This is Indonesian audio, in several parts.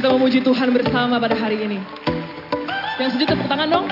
Kita memuji Tuhan bersama pada hari ini. Yang sejuta tepuk tangan dong.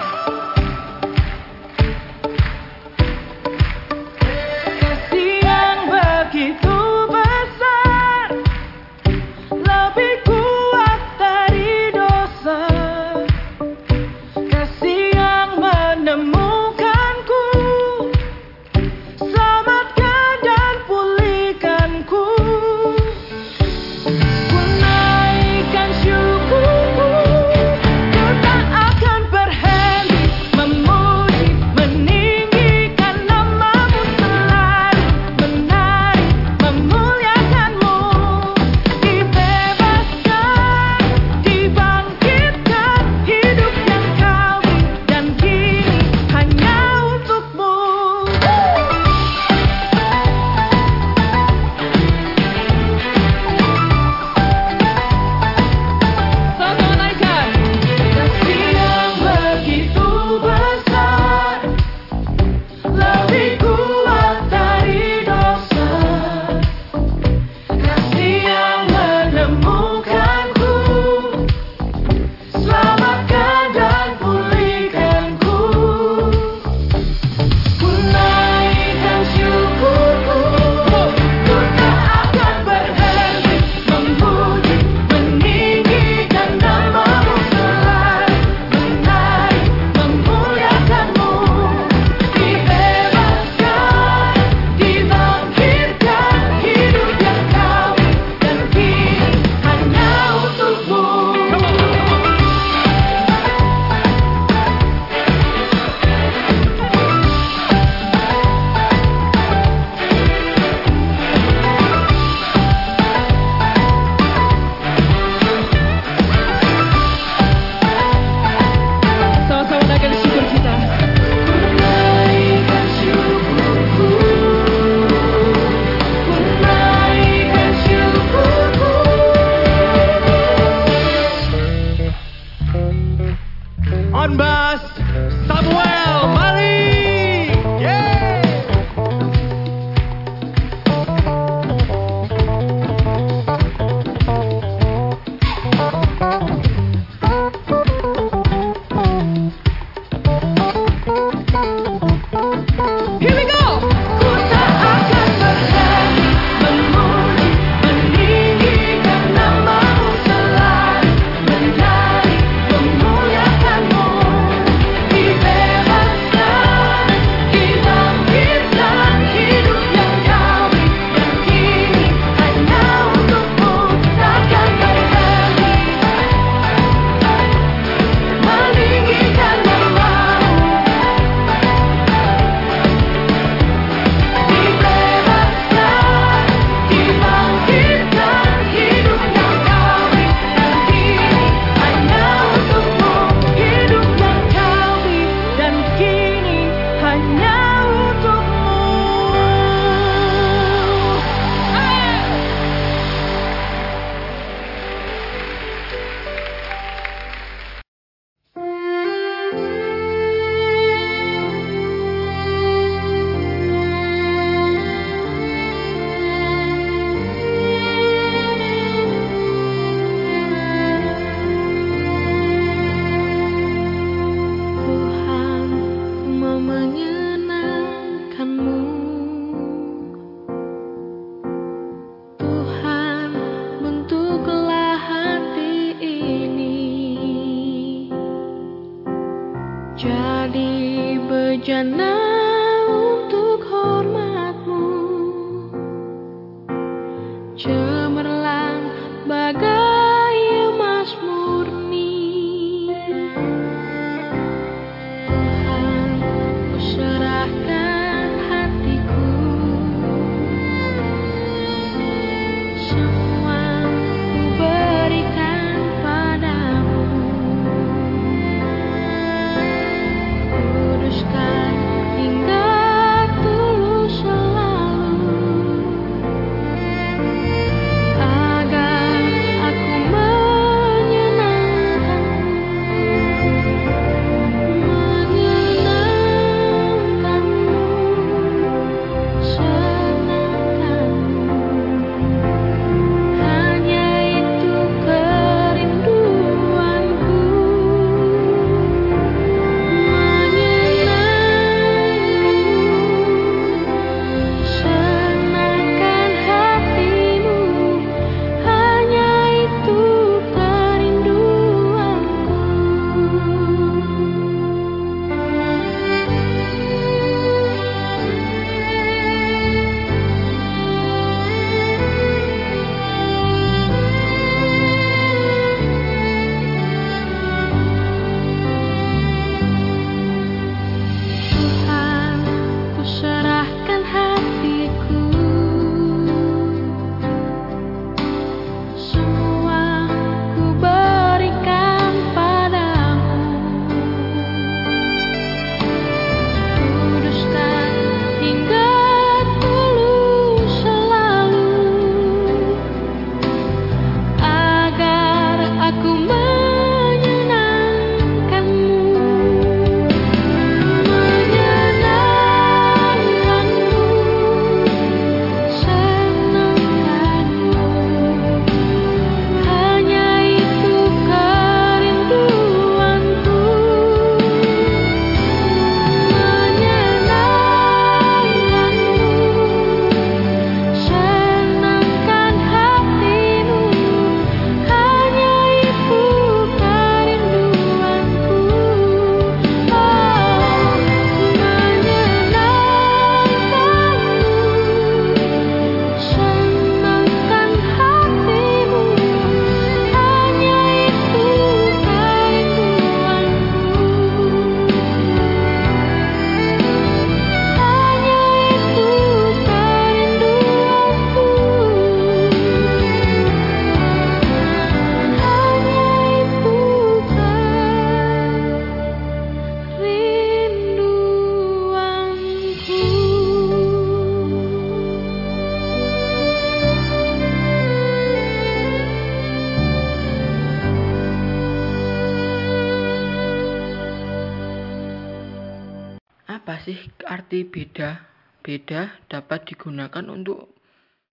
Arti beda? Beda dapat digunakan untuk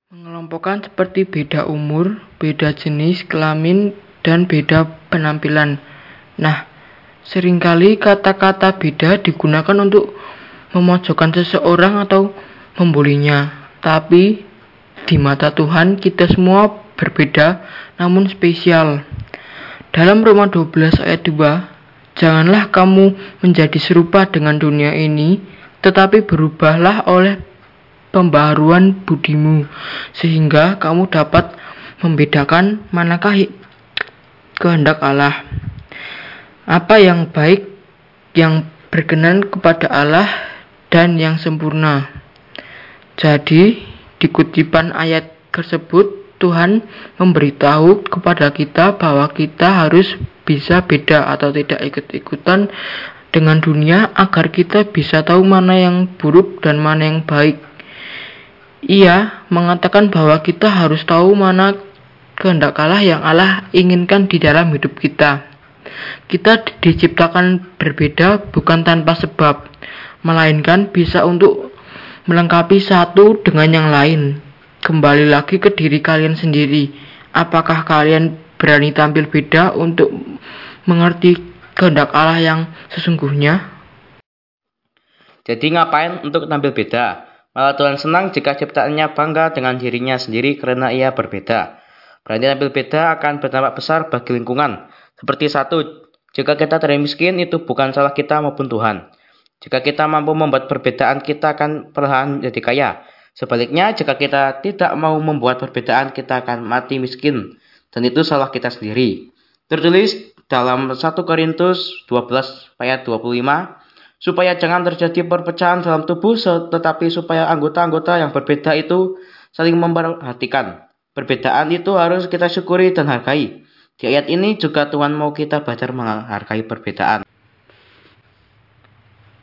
mengelompokkan seperti beda umur, beda jenis kelamin, dan beda penampilan. Nah, sering kali kata-kata beda digunakan untuk memojokkan seseorang atau membulinya. Tapi di mata Tuhan kita semua berbeda namun spesial. Dalam Roma 12 ayat 2, janganlah kamu menjadi serupa dengan dunia ini, tetapi berubahlah oleh pembaharuan budimu, sehingga kamu dapat membedakan manakah kehendak Allah. Apa yang baik, yang berkenan kepada Allah, dan yang sempurna. Jadi, di kutipan ayat tersebut, Tuhan memberitahu kepada kita bahwa kita harus bisa beda atau tidak ikut-ikutan dengan dunia agar kita bisa tahu mana yang buruk dan mana yang baik. Ia mengatakan bahwa kita harus tahu mana kehendak Allah yang Allah inginkan di dalam hidup kita. Kita diciptakan berbeda bukan tanpa sebab, melainkan bisa untuk melengkapi satu dengan yang lain. Kembali lagi ke diri kalian sendiri. Apakah kalian berani tampil beda untuk mengerti kehendak Allah yang sesungguhnya? Jadi ngapain untuk tampil beda? Malah Tuhan senang jika ciptaannya bangga dengan dirinya sendiri karena ia berbeda. Berani tampil beda akan berdampak besar bagi lingkungan. Seperti satu, jika kita terlalu miskin itu bukan salah kita maupun Tuhan. Jika kita mampu membuat perbedaan, kita akan perlahan jadi kaya. Sebaliknya, jika kita tidak mau membuat perbedaan, kita akan mati miskin. Dan itu salah kita sendiri. Tertulis dalam 1 Korintus 12 ayat 25, supaya jangan terjadi perpecahan dalam tubuh, tetapi supaya anggota-anggota yang berbeda itu saling memperhatikan. Perbedaan itu harus kita syukuri dan hargai. Di ayat ini juga Tuhan mau kita belajar menghargai perbedaan.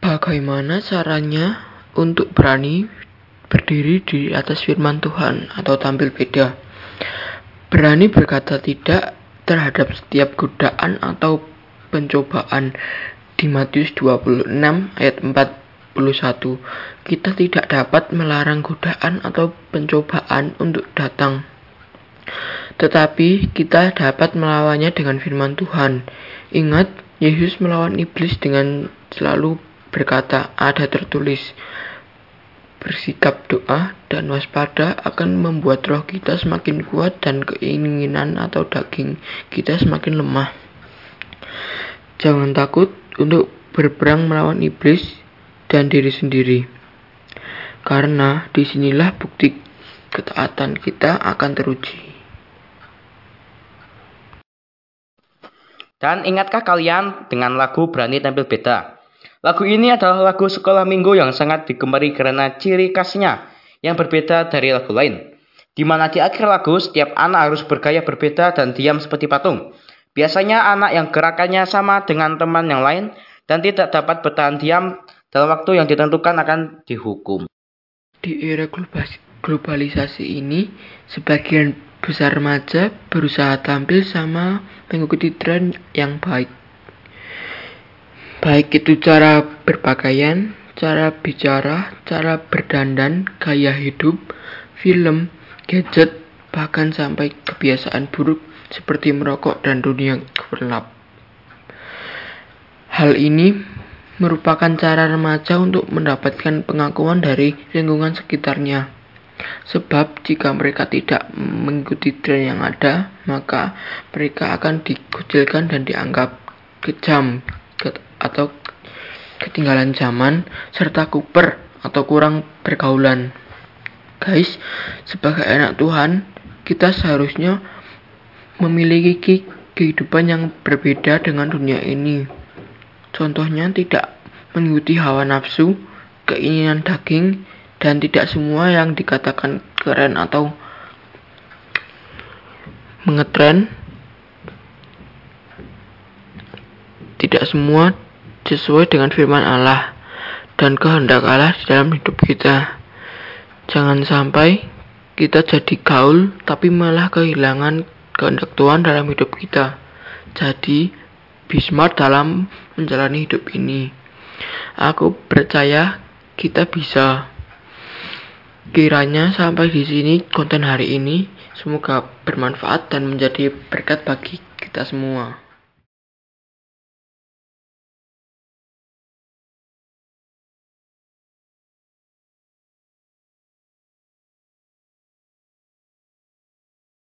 Bagaimana caranya untuk berani berdiri di atas firman Tuhan atau tampil beda. Berani berkata tidak terhadap setiap godaan atau pencobaan. Di Matius 26 ayat 41, kita tidak dapat melarang godaan atau pencobaan untuk datang. Tetapi kita dapat melawannya dengan firman Tuhan. Ingat, Yesus melawan iblis dengan selalu berkata, ada tertulis, Bersikap doa dan waspada akan membuat roh kita semakin kuat dan keinginan atau daging kita semakin lemah. Jangan takut untuk berperang melawan iblis dan diri sendiri. Karena di sinilah bukti ketaatan kita akan teruji. Dan ingatkah kalian dengan lagu Berani Tampil Beda? Lagu ini adalah lagu sekolah minggu yang sangat digemari karena ciri khasnya yang berbeda dari lagu lain. Di mana di akhir lagu setiap anak harus bergaya berbeda dan diam seperti patung. Biasanya anak yang gerakannya sama dengan teman yang lain dan tidak dapat bertahan diam dalam waktu yang ditentukan akan dihukum. Di era globalisasi ini, sebagian besar remaja berusaha tampil sama mengikuti tren yang baik. Baik itu cara berpakaian, cara bicara, cara berdandan, gaya hidup, film, gadget, bahkan sampai kebiasaan buruk seperti merokok dan dunia gelap. Hal ini merupakan cara remaja untuk mendapatkan pengakuan dari lingkungan sekitarnya. Sebab jika mereka tidak mengikuti tren yang ada, maka mereka akan dikucilkan dan dianggap kejam atau ketinggalan zaman serta kuper atau kurang pergaulan. Guys, sebagai anak Tuhan, kita seharusnya memiliki kehidupan yang berbeda dengan dunia ini. Contohnya tidak mengikuti hawa nafsu, keinginan daging, dan tidak semua yang dikatakan keren atau mengetren tidak semua sesuai dengan firman Allah dan kehendak Allah di dalam hidup kita. Jangan sampai kita jadi gaul tapi malah kehilangan kehendak Tuhan dalam hidup kita. Jadi, be smart dalam menjalani hidup ini. Aku percaya kita bisa. Kiranya sampai di sini konten hari ini semoga bermanfaat dan menjadi berkat bagi kita semua.